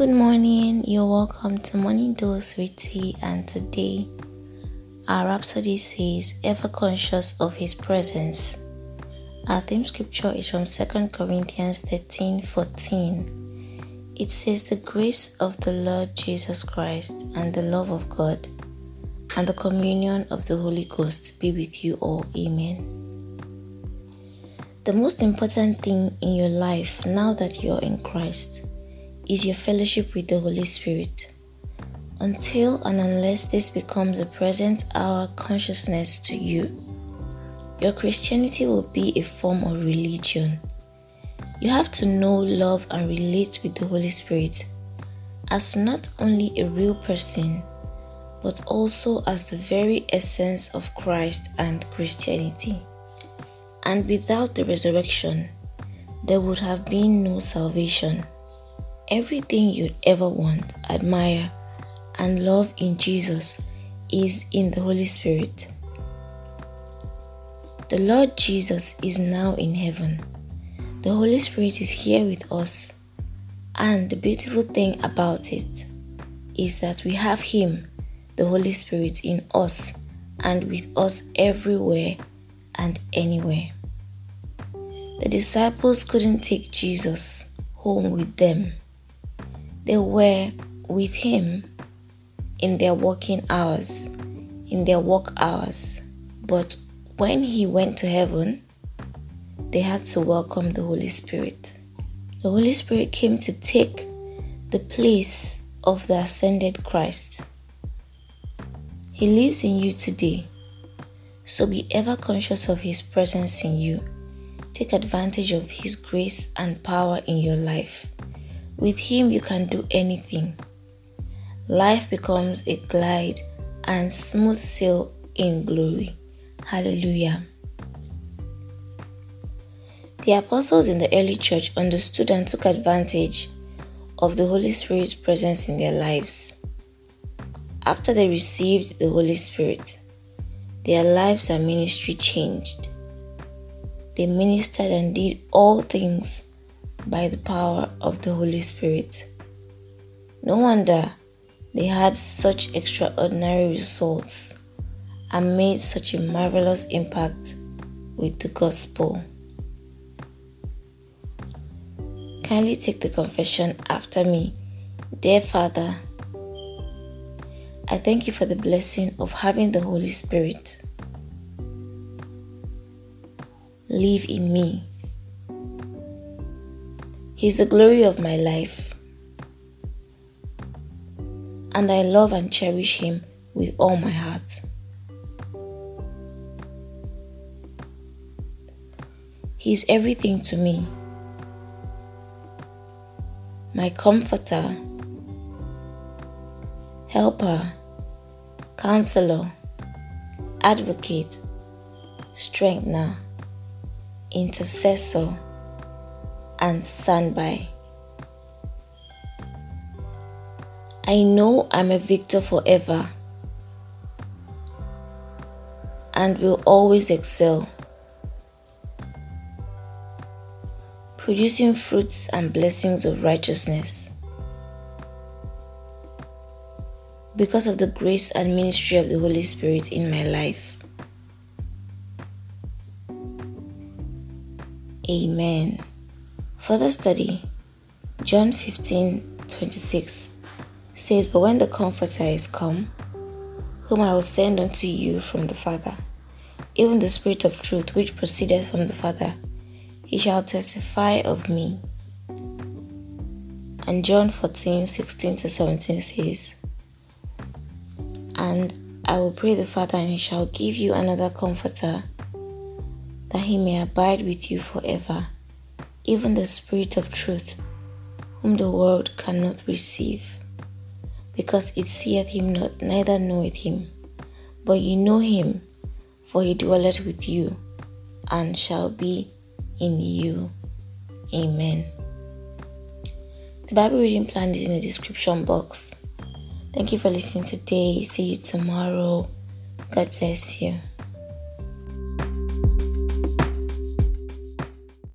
Good morning, you're welcome to Morning Dose with Tea, and today our Rhapsody says, Ever conscious of His presence. Our theme scripture is from 2 Corinthians 13 14. It says, The grace of the Lord Jesus Christ and the love of God and the communion of the Holy Ghost be with you all. Amen. The most important thing in your life now that you're in Christ is your fellowship with the Holy Spirit. Until and unless this becomes a present hour consciousness to you, your Christianity will be a form of religion. You have to know, love, and relate with the Holy Spirit as not only a real person, but also as the very essence of Christ and Christianity. And without the resurrection, there would have been no salvation. Everything you'd ever want, admire, and love in Jesus is in the Holy Spirit. The Lord Jesus is now in heaven. The Holy Spirit is here with us. And the beautiful thing about it is that we have Him, the Holy Spirit, in us and with us everywhere and anywhere. The disciples couldn't take Jesus home with them they were with him in their working hours, in their work hours. But when he went to heaven, they had to welcome the Holy Spirit. The Holy Spirit came to take the place of the ascended Christ. He lives in you today. So be ever conscious of His presence in you. Take advantage of His grace and power in your life. With Him, you can do anything. Life becomes a glide and smooth sail in glory. Hallelujah. The apostles in the early church understood and took advantage of the Holy Spirit's presence in their lives. After they received the Holy Spirit, their lives and ministry changed. They ministered and did all things by the power of the Holy Spirit. No wonder they had such extraordinary results and made such a marvelous impact with the gospel. Kindly take the confession after me. Dear Father, I thank you for the blessing of having the Holy Spirit live in me he is the glory of my life. And I love and cherish Him with all my heart. He is everything to me. My comforter, helper, counselor, advocate, strengthener, intercessor and stand by. I know I'm a victor forever and will always excel, producing fruits and blessings of righteousness. Because of the grace and ministry of the Holy Spirit in my life. Amen. Further study, John 15 26 says, But when the Comforter is come, whom I will send unto you from the Father, even the Spirit of truth which proceedeth from the Father, he shall testify of me. And John 14 16 to 17 says, And I will pray the Father, and he shall give you another Comforter, that he may abide with you forever even the Spirit of truth, whom the world cannot receive, because it seeth him not, neither knoweth him. But you know him, for he dwelleth with you, and shall be in you. Amen. The Bible reading plan is in the description box. Thank you for listening today. See you tomorrow. God bless you.